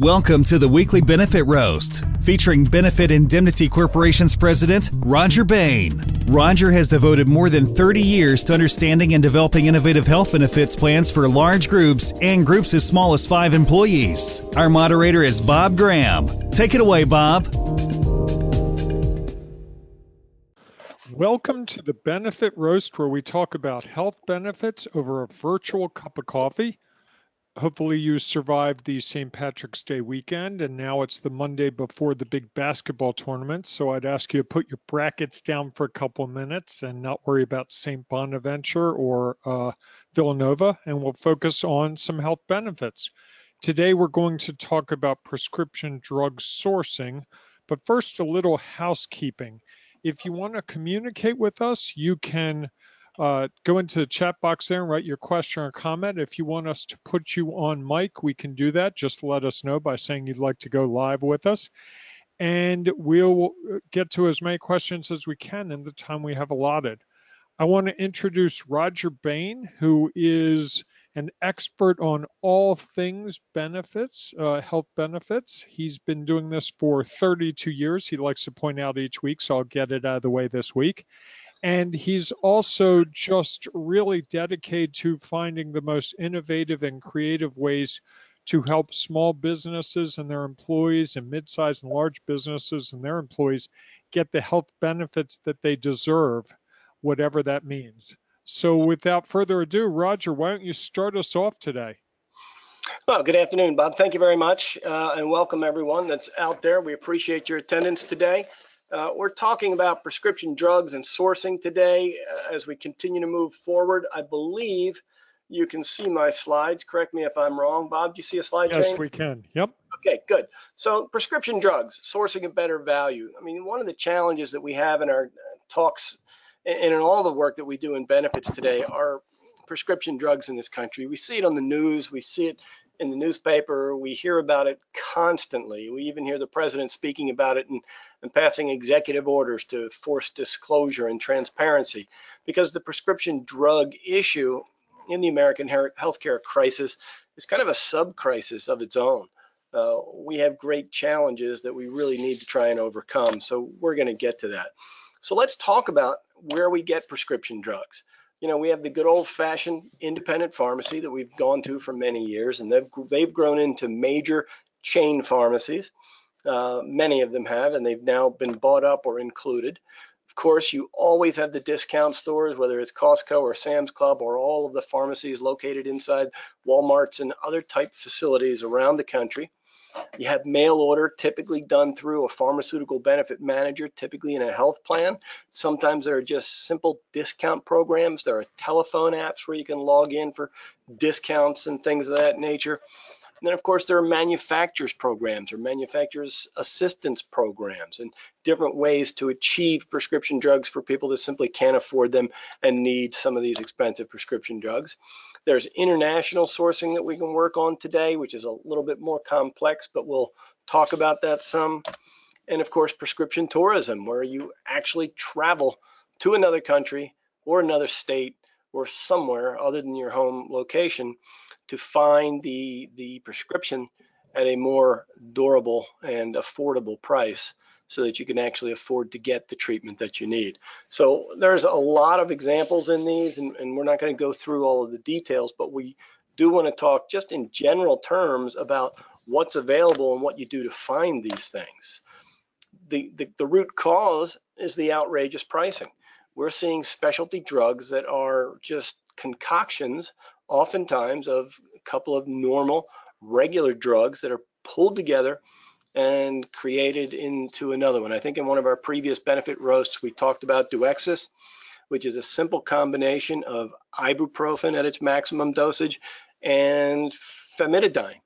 Welcome to the weekly Benefit Roast, featuring Benefit Indemnity Corporation's president, Rodger Bayne. Rodger has devoted more than 30 years to understanding and developing innovative health benefits plans for large groups and groups as small as five employees. Our moderator is Bob Graham. Take it away, Bob. Welcome to the Benefit Roast, where we talk about health benefits over a virtual cup of coffee hopefully you survived the St. Patrick's Day weekend, and now it's the Monday before the big basketball tournament. So I'd ask you to put your brackets down for a couple of minutes and not worry about St. Bonaventure or uh, Villanova, and we'll focus on some health benefits. Today we're going to talk about prescription drug sourcing, but first a little housekeeping. If you want to communicate with us, you can uh, go into the chat box there and write your question or comment. If you want us to put you on mic, we can do that. Just let us know by saying you'd like to go live with us. And we'll get to as many questions as we can in the time we have allotted. I want to introduce Rodger Bayne, who is an expert on all things benefits, uh, health benefits. He's been doing this for 32 years. He likes to point out each week, so I'll get it out of the way this week. And he's also just really dedicated to finding the most innovative and creative ways to help small businesses and their employees and mid-sized and large businesses and their employees get the health benefits that they deserve, whatever that means. So without further ado, Rodger, why don't you start us off today? Well, good afternoon, Bob. Thank you very much, uh, and welcome everyone that's out there. We appreciate your attendance today. Uh, we're talking about prescription drugs and sourcing today uh, as we continue to move forward. I believe you can see my slides. Correct me if I'm wrong. Bob, do you see a slide yes, we can. Yep. Okay, good. So prescription drugs, sourcing a better value. I mean, one of the challenges that we have in our uh, talks and in all the work that we do in benefits today are prescription drugs in this country. We see it on the news. We see it in the newspaper. We hear about it constantly. We even hear the president speaking about it and, and passing executive orders to force disclosure and transparency because the prescription drug issue in the American healthcare crisis is kind of a sub crisis of its own. Uh, we have great challenges that we really need to try and overcome. So we're going to get to that. So let's talk about where we get prescription drugs you know, we have the good old fashioned independent pharmacy that we've gone to for many years, and they've, they've grown into major chain pharmacies. Uh, many of them have, and they've now been bought up or included. Of course, you always have the discount stores, whether it's Costco or Sam's Club or all of the pharmacies located inside Walmarts and other type facilities around the country. You have mail order typically done through a pharmaceutical benefit manager, typically in a health plan. Sometimes there are just simple discount programs. There are telephone apps where you can log in for discounts and things of that nature. And then, of course, there are manufacturers programs or manufacturers assistance programs and different ways to achieve prescription drugs for people that simply can't afford them and need some of these expensive prescription drugs. There's international sourcing that we can work on today, which is a little bit more complex, but we'll talk about that some. And of course, prescription tourism, where you actually travel to another country or another state or somewhere other than your home location to find the the prescription at a more durable and affordable price so that you can actually afford to get the treatment that you need. So there's a lot of examples in these and, and we're not going to go through all of the details, but we do want to talk just in general terms about what's available and what you do to find these things. The, the, the root cause is the outrageous pricing. We're seeing specialty drugs that are just concoctions oftentimes of a couple of normal regular drugs that are pulled together and created into another one. I think in one of our previous benefit roasts, we talked about Duexis, which is a simple combination of ibuprofen at its maximum dosage and famotidine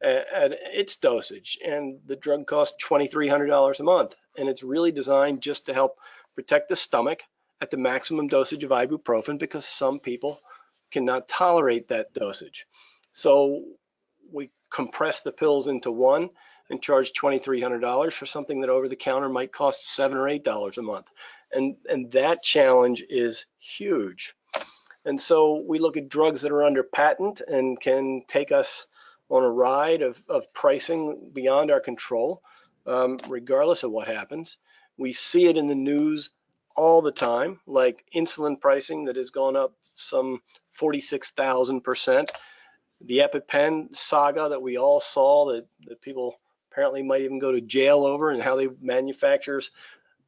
at its dosage. And the drug costs $2,300 a month. And it's really designed just to help protect the stomach at the maximum dosage of ibuprofen because some people cannot tolerate that dosage. So we compress the pills into one and charge $2,300 for something that over the counter might cost seven or eight dollars a month. And, and that challenge is huge. And so we look at drugs that are under patent and can take us on a ride of, of pricing beyond our control, um, regardless of what happens. We see it in the news all the time, like insulin pricing that has gone up some 46,000%. The EpiPen saga that we all saw that, that people apparently might even go to jail over and how they manufacturers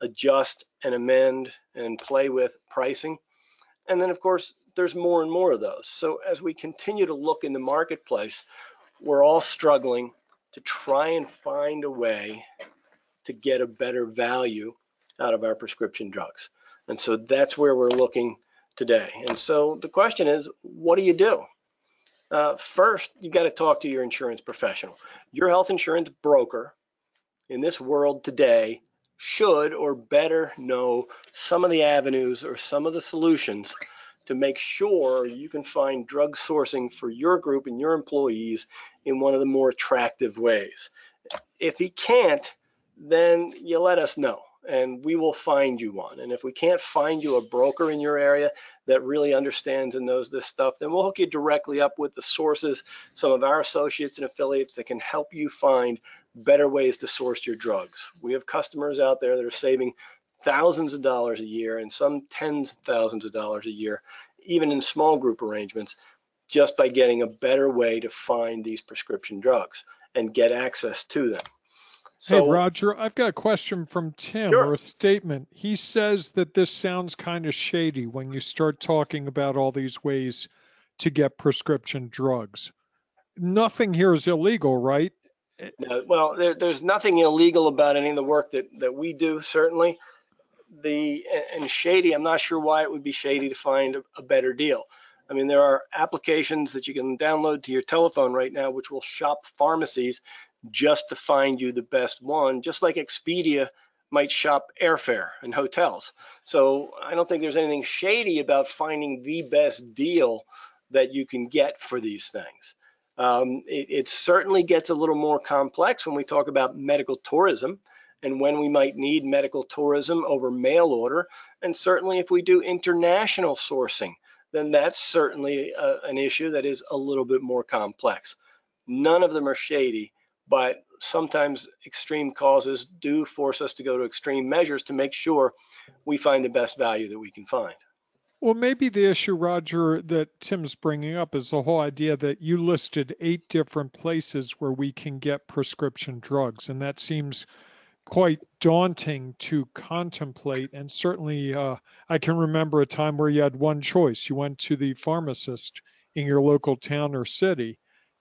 adjust and amend and play with pricing. And then of course, there's more and more of those. So as we continue to look in the marketplace, we're all struggling to try and find a way to get a better value out of our prescription drugs. And so that's where we're looking today. And so the question is, what do you do? Uh, first, you got to talk to your insurance professional. Your health insurance broker in this world today should or better know some of the avenues or some of the solutions to make sure you can find drug sourcing for your group and your employees in one of the more attractive ways. If he can't, then you let us know and we will find you one. And if we can't find you a broker in your area that really understands and knows this stuff, then we'll hook you directly up with the sources, some of our associates and affiliates that can help you find better ways to source your drugs. We have customers out there that are saving thousands of dollars a year and some tens of thousands of dollars a year, even in small group arrangements, just by getting a better way to find these prescription drugs and get access to them. So, hey, Rodger, I've got a question from Tim sure. or a statement. He says that this sounds kind of shady when you start talking about all these ways to get prescription drugs. Nothing here is illegal, right? Eh, no, well, there, there's nothing illegal about any of the work that, that we do, certainly. The and shady, I'm not sure why it would be shady to find a, a better deal. I mean, there are applications that you can download to your telephone right now, which will shop pharmacies just to find you the best one, just like Expedia might shop airfare and hotels. So I don't think there's anything shady about finding the best deal that you can get for these things. Um, it, it, certainly gets a little more complex when we talk about medical tourism and when we might need medical tourism over mail order. And certainly if we do international sourcing, then that's certainly a, an issue that is a little bit more complex. None of them are shady but sometimes extreme causes do force us to go to extreme measures to make sure we find the best value that we can find. Well, maybe the issue, Rodger, that Tim's bringing up is the whole idea that you listed eight different places where we can get prescription drugs, and that seems quite daunting to contemplate. And certainly, uh, I can remember a time where you had one choice. You went to the pharmacist in your local town or city.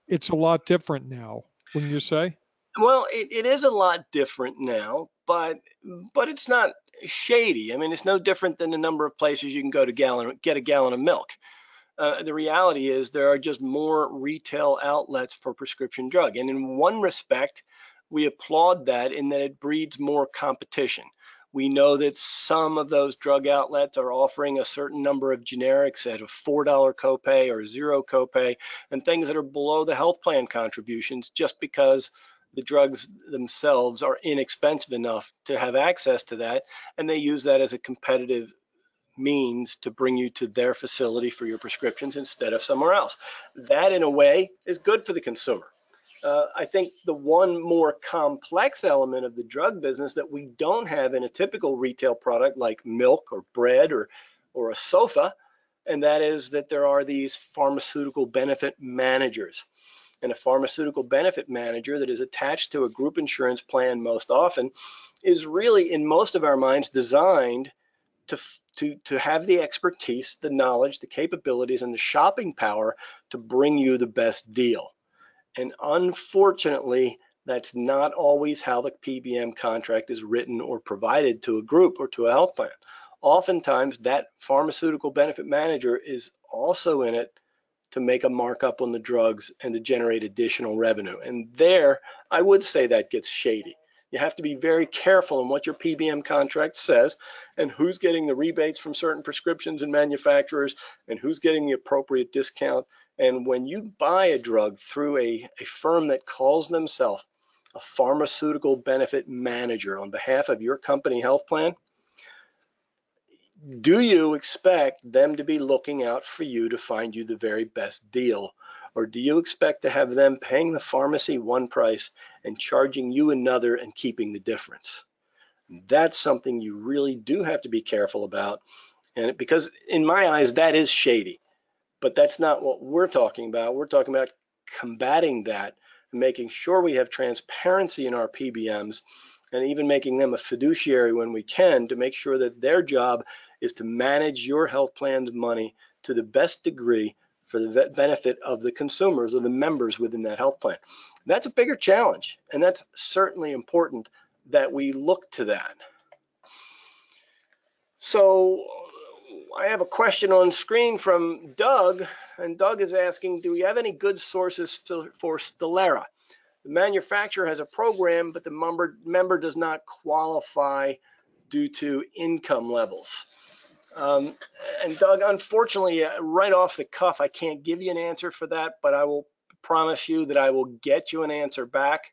It's a lot different now wouldn't you say? Well, it, it is a lot different now, but but it's not shady. I mean, it's no different than the number of places you can go to gallon get a gallon of milk. Uh, the reality is there are just more retail outlets for prescription drug, and in one respect, we applaud that in that it breeds more competition. We know that some of those drug outlets are offering a certain number of generics at a $4 copay or zero copay and things that are below the health plan contributions just because the drugs themselves are inexpensive enough to have access to that. And they use that as a competitive means to bring you to their facility for your prescriptions instead of somewhere else. That, in a way, is good for the consumer. Uh, I think the one more complex element of the drug business that we don't have in a typical retail product like milk or bread or, or a sofa, and that is that there are these pharmaceutical benefit managers. And a pharmaceutical benefit manager that is attached to a group insurance plan most often is really, in most of our minds, designed to, to, to have the expertise, the knowledge, the capabilities, and the shopping power to bring you the best deal. And unfortunately, that's not always how the PBM contract is written or provided to a group or to a health plan. Oftentimes, that pharmaceutical benefit manager is also in it to make a markup on the drugs and to generate additional revenue. And there, I would say that gets shady. You have to be very careful in what your PBM contract says and who's getting the rebates from certain prescriptions and manufacturers and who's getting the appropriate discount and when you buy a drug through a, a firm that calls themselves a pharmaceutical benefit manager on behalf of your company health plan, do you expect them to be looking out for you to find you the very best deal? Or do you expect to have them paying the pharmacy one price and charging you another and keeping the difference? That's something you really do have to be careful about. And because in my eyes, that is shady. But that's not what we're talking about. We're talking about combating that and making sure we have transparency in our PBMs and even making them a fiduciary when we can to make sure that their job is to manage your health plan's money to the best degree for the benefit of the consumers or the members within that health plan. That's a bigger challenge, and that's certainly important that we look to that. So I have a question on screen from Doug, and Doug is asking, do we have any good sources for Stelara? The manufacturer has a program, but the member, member does not qualify due to income levels. Um, and Doug, unfortunately, uh, right off the cuff, I can't give you an answer for that, but I will promise you that I will get you an answer back.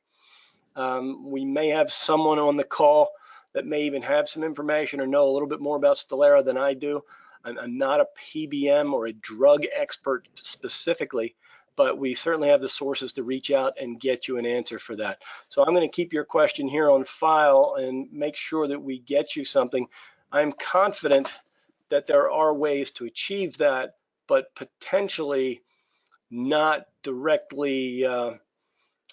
Um, we may have someone on the call that may even have some information or know a little bit more about Stelara than I do. I'm, I'm not a PBM or a drug expert specifically, but we certainly have the sources to reach out and get you an answer for that. So I'm going to keep your question here on file and make sure that we get you something. I'm confident that there are ways to achieve that, but potentially not directly uh,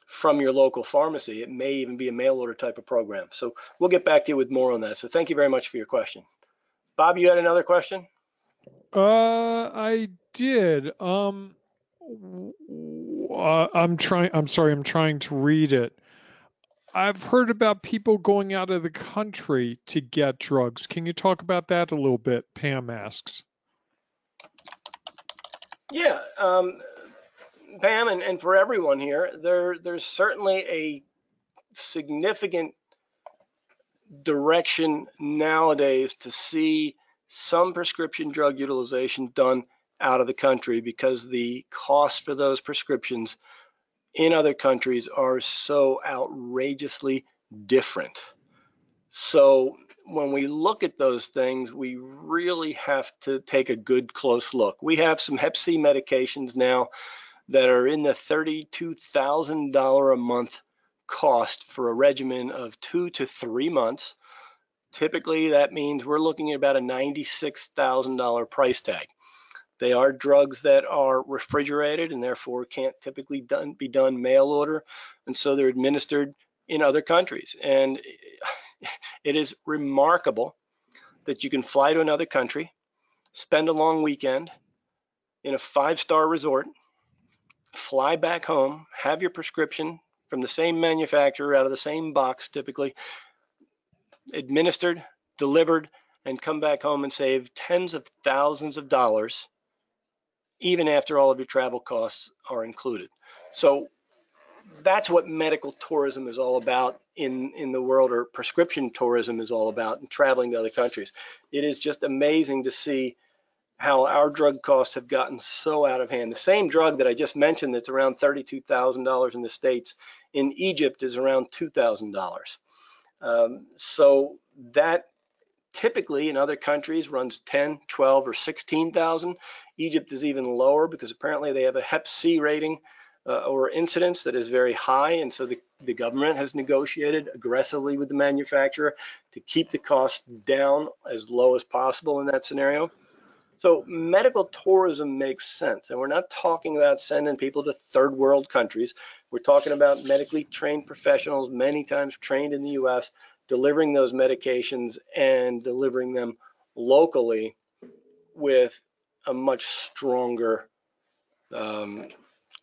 from your local pharmacy. It may even be a mail order type of program. So we'll get back to you with more on that. So thank you very much for your question. Bob, you had another question? Uh, I did. Um, uh, I'm trying. I'm sorry. I'm trying to read it. I've heard about people going out of the country to get drugs. Can you talk about that a little bit? Pam asks. Yeah, um, Pam, and, and for everyone here, there there's certainly a significant direction nowadays to see some prescription drug utilization done out of the country because the cost for those prescriptions in other countries are so outrageously different. So when we look at those things, we really have to take a good close look. We have some Hep C medications now that are in the $32,000 a month cost for a regimen of two to three months. Typically, that means we're looking at about a $96,000 price tag. They are drugs that are refrigerated and therefore can't typically done, be done mail order. And so they're administered in other countries. And it is remarkable that you can fly to another country, spend a long weekend in a five star resort, fly back home, have your prescription from the same manufacturer out of the same box typically, administered, delivered, and come back home and save tens of thousands of dollars even after all of your travel costs are included. So that's what medical tourism is all about in, in the world, or prescription tourism is all about, and traveling to other countries. It is just amazing to see how our drug costs have gotten so out of hand. The same drug that I just mentioned that's around $32,000 in the States, in Egypt is around $2,000. Um, so that typically in other countries runs 10, 12, or 16,000. Egypt is even lower because apparently they have a Hep C rating uh, or incidence that is very high. And so the, the government has negotiated aggressively with the manufacturer to keep the cost down as low as possible in that scenario. So medical tourism makes sense. And we're not talking about sending people to third world countries. We're talking about medically trained professionals, many times trained in the US, delivering those medications and delivering them locally with a much stronger um,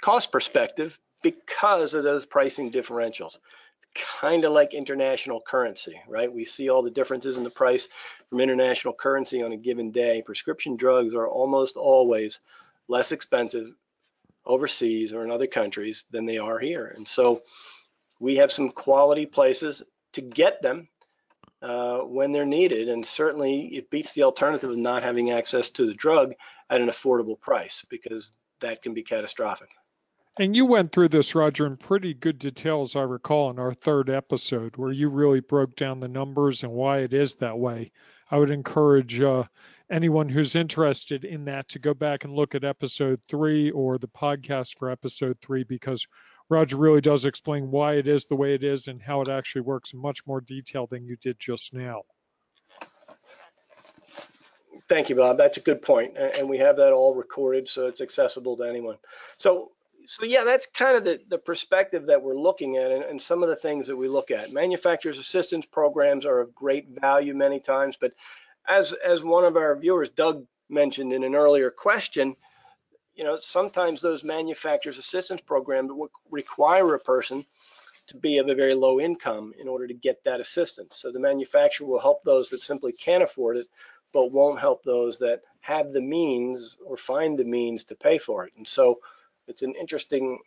cost perspective because of those pricing differentials. It's kind of like international currency, right? We see all the differences in the price from international currency on a given day. Prescription drugs are almost always less expensive overseas or in other countries than they are here. And so we have some quality places to get them uh, when they're needed. And certainly it beats the alternative of not having access to the drug at an affordable price because that can be catastrophic. And you went through this, Rodger, in pretty good detail, as I recall, in our third episode, where you really broke down the numbers and why it is that way. I would encourage uh, anyone who's interested in that to go back and look at episode three or the podcast for episode three because Rodger really does explain why it is the way it is and how it actually works in much more detail than you did just now. Thank you, Bob. That's a good point. And we have that all recorded so it's accessible to anyone. So so yeah, that's kind of the, the perspective that we're looking at and, and, some of the things that we look at. Manufacturers assistance programs are of great value many times, but as as one of our viewers, Doug, mentioned in an earlier question, you know, sometimes those manufacturers assistance programs will require a person to be of a very low income in order to get that assistance. So the manufacturer will help those that simply can't afford it, but won't help those that have the means or find the means to pay for it. And so it's an interesting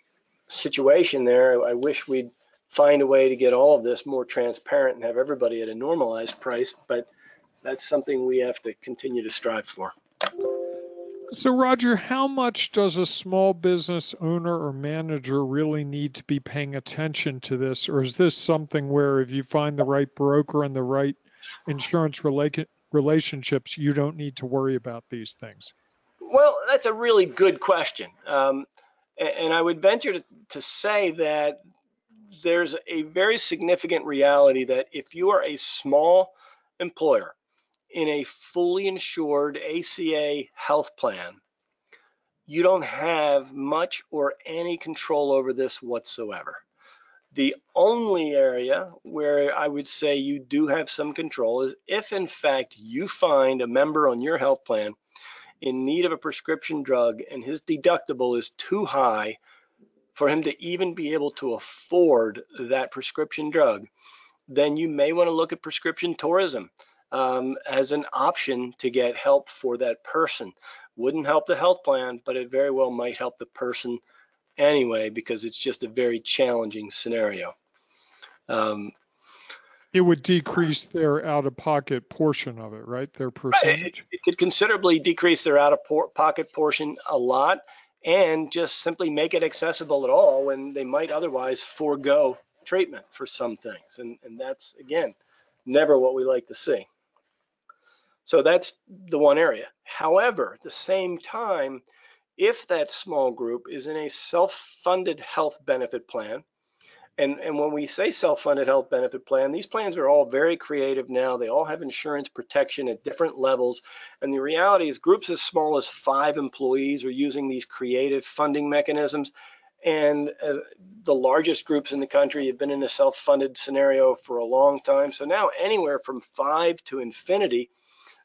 situation there. I wish we'd find a way to get all of this more transparent and have everybody at a normalized price, but that's something we have to continue to strive for. So, Rodger, how much does a small business owner or manager really need to be paying attention to this? Or is this something where if you find the right broker and the right insurance rela- relationships, you don't need to worry about these things? Well, that's a really good question. Um, and I would venture to, to say that there's a very significant reality that if you are a small employer in a fully insured ACA health plan, you don't have much or any control over this whatsoever. The only area where I would say you do have some control is if, in fact, you find a member on your health plan in need of a prescription drug and his deductible is too high for him to even be able to afford that prescription drug, then you may want to look at prescription tourism um, as an option to get help for that person. Wouldn't help the health plan, but it very well might help the person anyway because it's just a very challenging scenario. Um, it would decrease their out-of-pocket portion of it, right? Their percentage. It, it, could considerably decrease their out-of-pocket portion a lot, and just simply make it accessible at all when they might otherwise forego treatment for some things, and and that's again never what we like to see. So that's the one area. However, at the same time, if that small group is in a self-funded health benefit plan and, and when we say self-funded health benefit plan, these plans are all very creative now. They all have insurance protection at different levels. And the reality is groups as small as five employees are using these creative funding mechanisms. And uh, the largest groups in the country have been in a self-funded scenario for a long time. So now anywhere from five to infinity,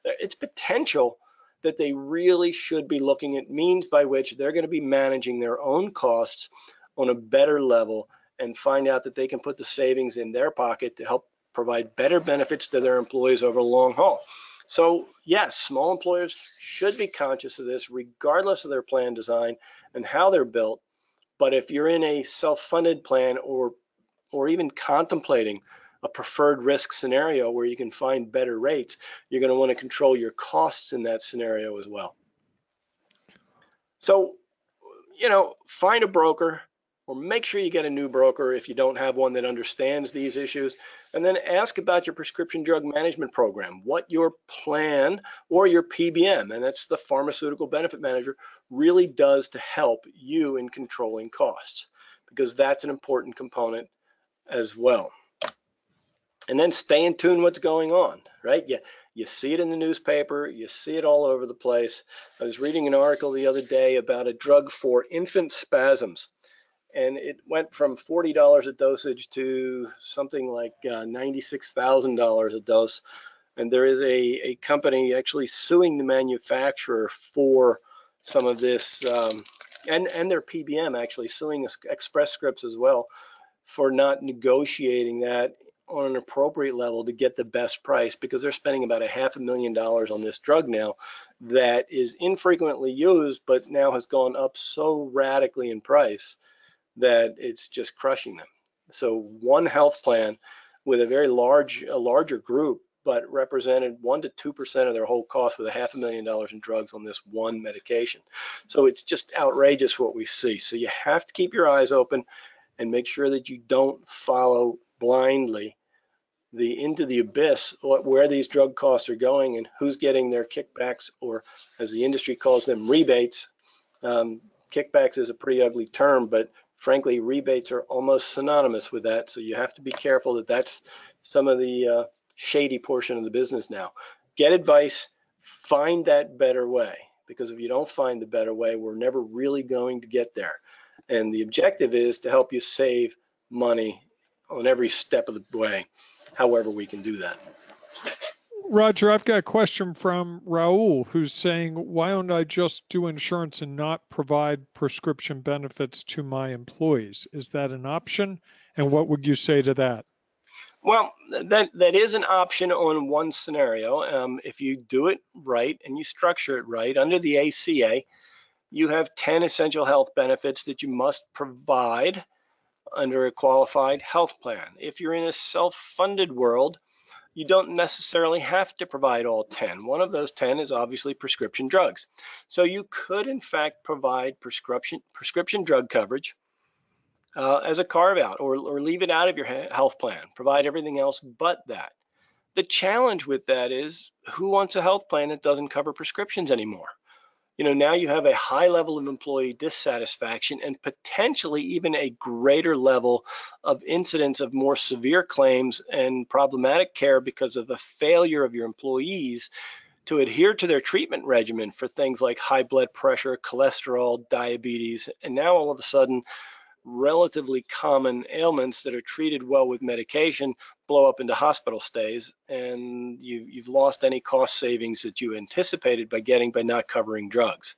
it's potential that they really should be looking at means by which they're going to be managing their own costs on a better level and find out that they can put the savings in their pocket to help provide better benefits to their employees over the long haul. So yes, small employers should be conscious of this regardless of their plan design and how they're built. But if you're in a self-funded plan or or even contemplating a preferred risk scenario where you can find better rates, you're going to want to control your costs in that scenario as well. So, you know, find a broker, or make sure you get a new broker if you don't have one that understands these issues. And then ask about your prescription drug management program, what your plan or your PBM, and that's the pharmaceutical benefit manager, really does to help you in controlling costs, because that's an important component as well. And then stay in tune what's going on, right? You, you see it in the newspaper, you see it all over the place. I was reading an article the other day about a drug for infant spasms and it went from $40 a dosage to something like uh, $96,000 a dose. And there is a, a company actually suing the manufacturer for some of this, um, and, and their PBM actually suing Express Scripts as well for not negotiating that on an appropriate level to get the best price because they're spending about a half a million dollars on this drug now that is infrequently used but now has gone up so radically in price that it's just crushing them. So one health plan with a very large, a larger group, but represented one to two percent of their whole cost with a half a million dollars in drugs on this one medication. So it's just outrageous what we see. So you have to keep your eyes open and make sure that you don't follow blindly the into the abyss what, where these drug costs are going and who's getting their kickbacks or as the industry calls them rebates. Um, kickbacks is a pretty ugly term but frankly rebates are almost synonymous with that. So you have to be careful that that's some of the uh, shady portion of the business now. Get advice find that better way because if you don't find the better way we're never really going to get there. And the objective is to help you save money on every step of the way however we can do that. Rodger, I've got a question from Raul who's saying, why don't I just do insurance and not provide prescription benefits to my employees? Is that an option? And what would you say to that? Well, that, that is an option on one scenario. Um, if you do it right and you structure it right under the ACA, you have 10 essential health benefits that you must provide under a qualified health plan. If you're in a self-funded world, you don't necessarily have to provide all 10. One of those 10 is obviously prescription drugs. So you could in fact provide prescription prescription drug coverage uh, as a carve out or, or leave it out of your health plan. Provide everything else but that. The challenge with that is who wants a health plan that doesn't cover prescriptions anymore? You know, now you have a high level of employee dissatisfaction and potentially even a greater level of incidence of more severe claims and problematic care because of a failure of your employees to adhere to their treatment regimen for things like high blood pressure, cholesterol, diabetes, and now all of a sudden relatively common ailments that are treated well with medication blow up into hospital stays and you, you've lost any cost savings that you anticipated by getting by not covering drugs.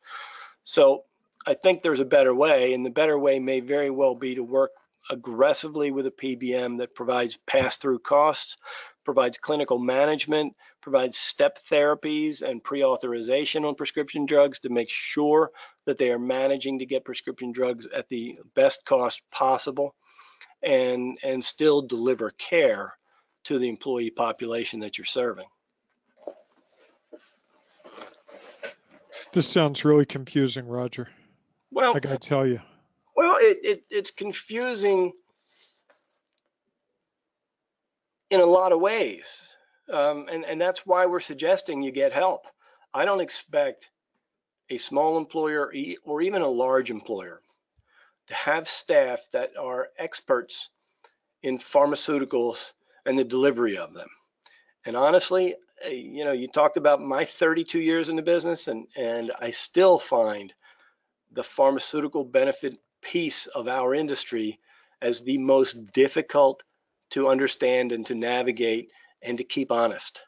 So I think there's a better way and the better way may very well be to work aggressively with a PBM that provides pass-through costs, provides clinical management, provides step therapies and pre-authorization on prescription drugs to make sure that they are managing to get prescription drugs at the best cost possible and, and still deliver care to the employee population that you're serving. This sounds really confusing, Rodger. Well, I gotta tell you. Well, it, it, it's confusing in a lot of ways. Um, and, and that's why we're suggesting you get help. I don't expect a small employer or even a large employer to have staff that are experts in pharmaceuticals and the delivery of them. And honestly, eh, you know, you talked about my 32 years in the business, and, and I still find the pharmaceutical benefit piece of our industry as the most difficult to understand and to navigate and to keep honest.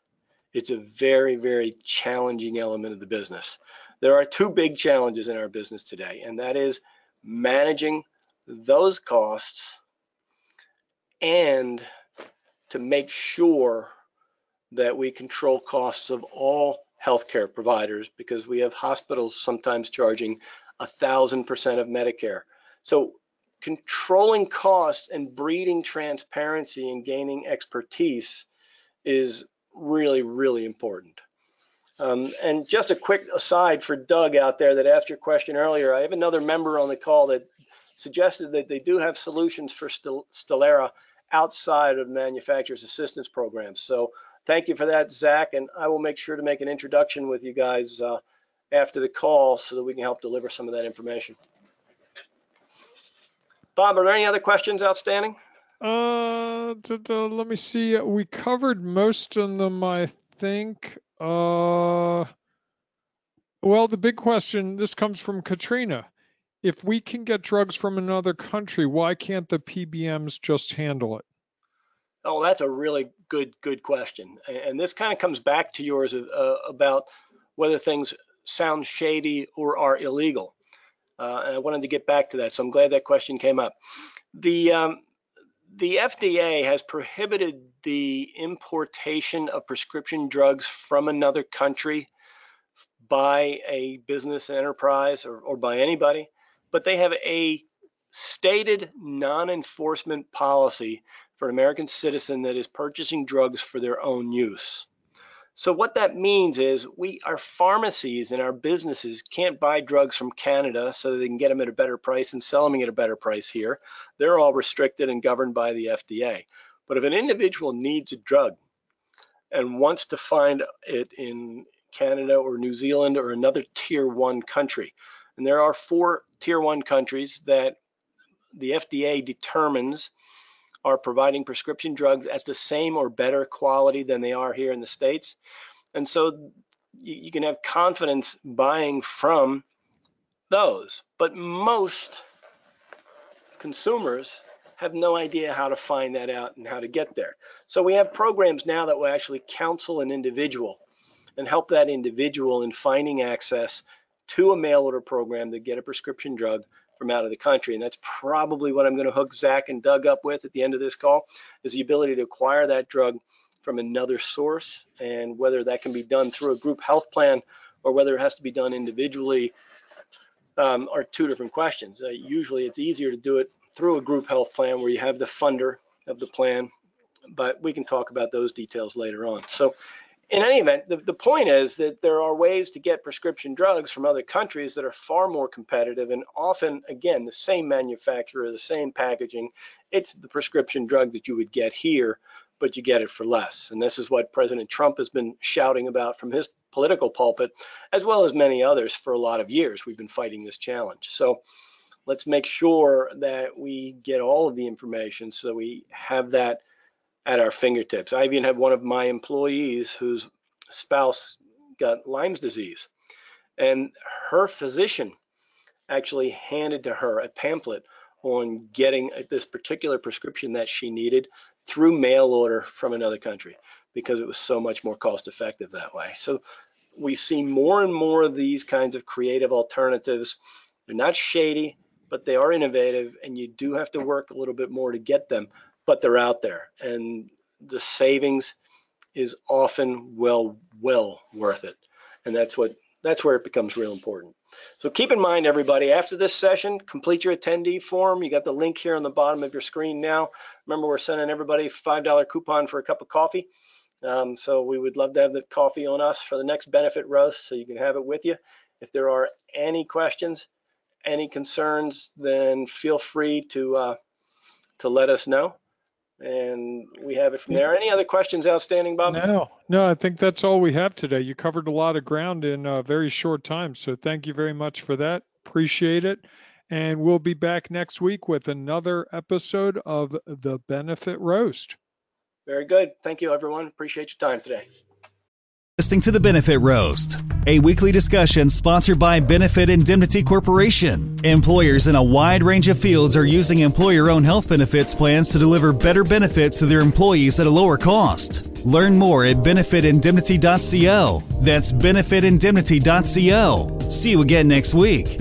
It's a very, very challenging element of the business. There are two big challenges in our business today, and that is managing those costs and to make sure that we control costs of all healthcare providers because we have hospitals sometimes charging a thousand percent of Medicare. So controlling costs and breeding transparency and gaining expertise is really, really important. Um, and just a quick aside for Doug out there that asked your question earlier, I have another member on the call that suggested that they do have solutions for Stel Stelara outside of manufacturer's assistance programs. So thank you for that, Zach, and I will make sure to make an introduction with you guys uh, after the call so that we can help deliver some of that information. Bob, are there any other questions outstanding? Uh, let me see. We covered most of them, I think. Uh, well, the big question, this comes from Katrina. If we can get drugs from another country, why can't the PBMs just handle it? Oh, that's a really good, good question. And this kind of comes back to yours uh, about whether things sound shady or are illegal. Uh, and I wanted to get back to that, so I'm glad that question came up. The um, the FDA has prohibited the importation of prescription drugs from another country by a business enterprise or, or by anybody, but they have a stated non-enforcement policy for an American citizen that is purchasing drugs for their own use. So what that means is we, our pharmacies and our businesses can't buy drugs from Canada so they can get them at a better price and sell them at a better price here. They're all restricted and governed by the FDA. But if an individual needs a drug and wants to find it in Canada or New Zealand or another tier one country, and there are four tier one countries that the FDA determines are providing prescription drugs at the same or better quality than they are here in the States. And so you, you can have confidence buying from those. But most consumers have no idea how to find that out and how to get there. So we have programs now that will actually counsel an individual and help that individual in finding access to a mail order program to get a prescription drug from out of the country. And that's probably what I'm going to hook Zach and Doug up with at the end of this call is the ability to acquire that drug from another source and whether that can be done through a group health plan or whether it has to be done individually um, are two different questions. Uh, usually it's easier to do it through a group health plan where you have the funder of the plan, but we can talk about those details later on. So in any event, the, the point is that there are ways to get prescription drugs from other countries that are far more competitive and often, again, the same manufacturer, the same packaging. It's the prescription drug that you would get here but you get it for less. And this is what President Trump has been shouting about from his political pulpit, as well as many others for a lot of years. We've been fighting this challenge. So let's make sure that we get all of the information so we have that at our fingertips. I even have one of my employees whose spouse got Lyme's disease, and her physician actually handed to her a pamphlet on getting this particular prescription that she needed through mail order from another country because it was so much more cost effective that way. So we see more and more of these kinds of creative alternatives. They're not shady, but they are innovative, and you do have to work a little bit more to get them, but they're out there. And the savings is often well, well worth it. And that's what that's where it becomes real important. So keep in mind, everybody, after this session, complete your attendee form. You got the link here on the bottom of your screen now. Remember, we're sending everybody $5 coupon for a cup of coffee. Um, so we would love to have the coffee on us for the next benefit roast so you can have it with you. If there are any questions, any concerns, then feel free to uh, to let us know and we have it from there. Any other questions outstanding, Bob? No, no, I think that's all we have today. You covered a lot of ground in a very short time, so thank you very much for that. Appreciate it. And we'll be back next week with another episode of the Benefit Roast. Very good. Thank you, everyone. Appreciate your time today. Listening to the Benefit Roast, a weekly discussion sponsored by Benefit Indemnity Corporation. Employers in a wide range of fields are using employer owned health benefits plans to deliver better benefits to their employees at a lower cost. Learn more at benefitindemnity.co. That's benefitindemnity.co. See you again next week.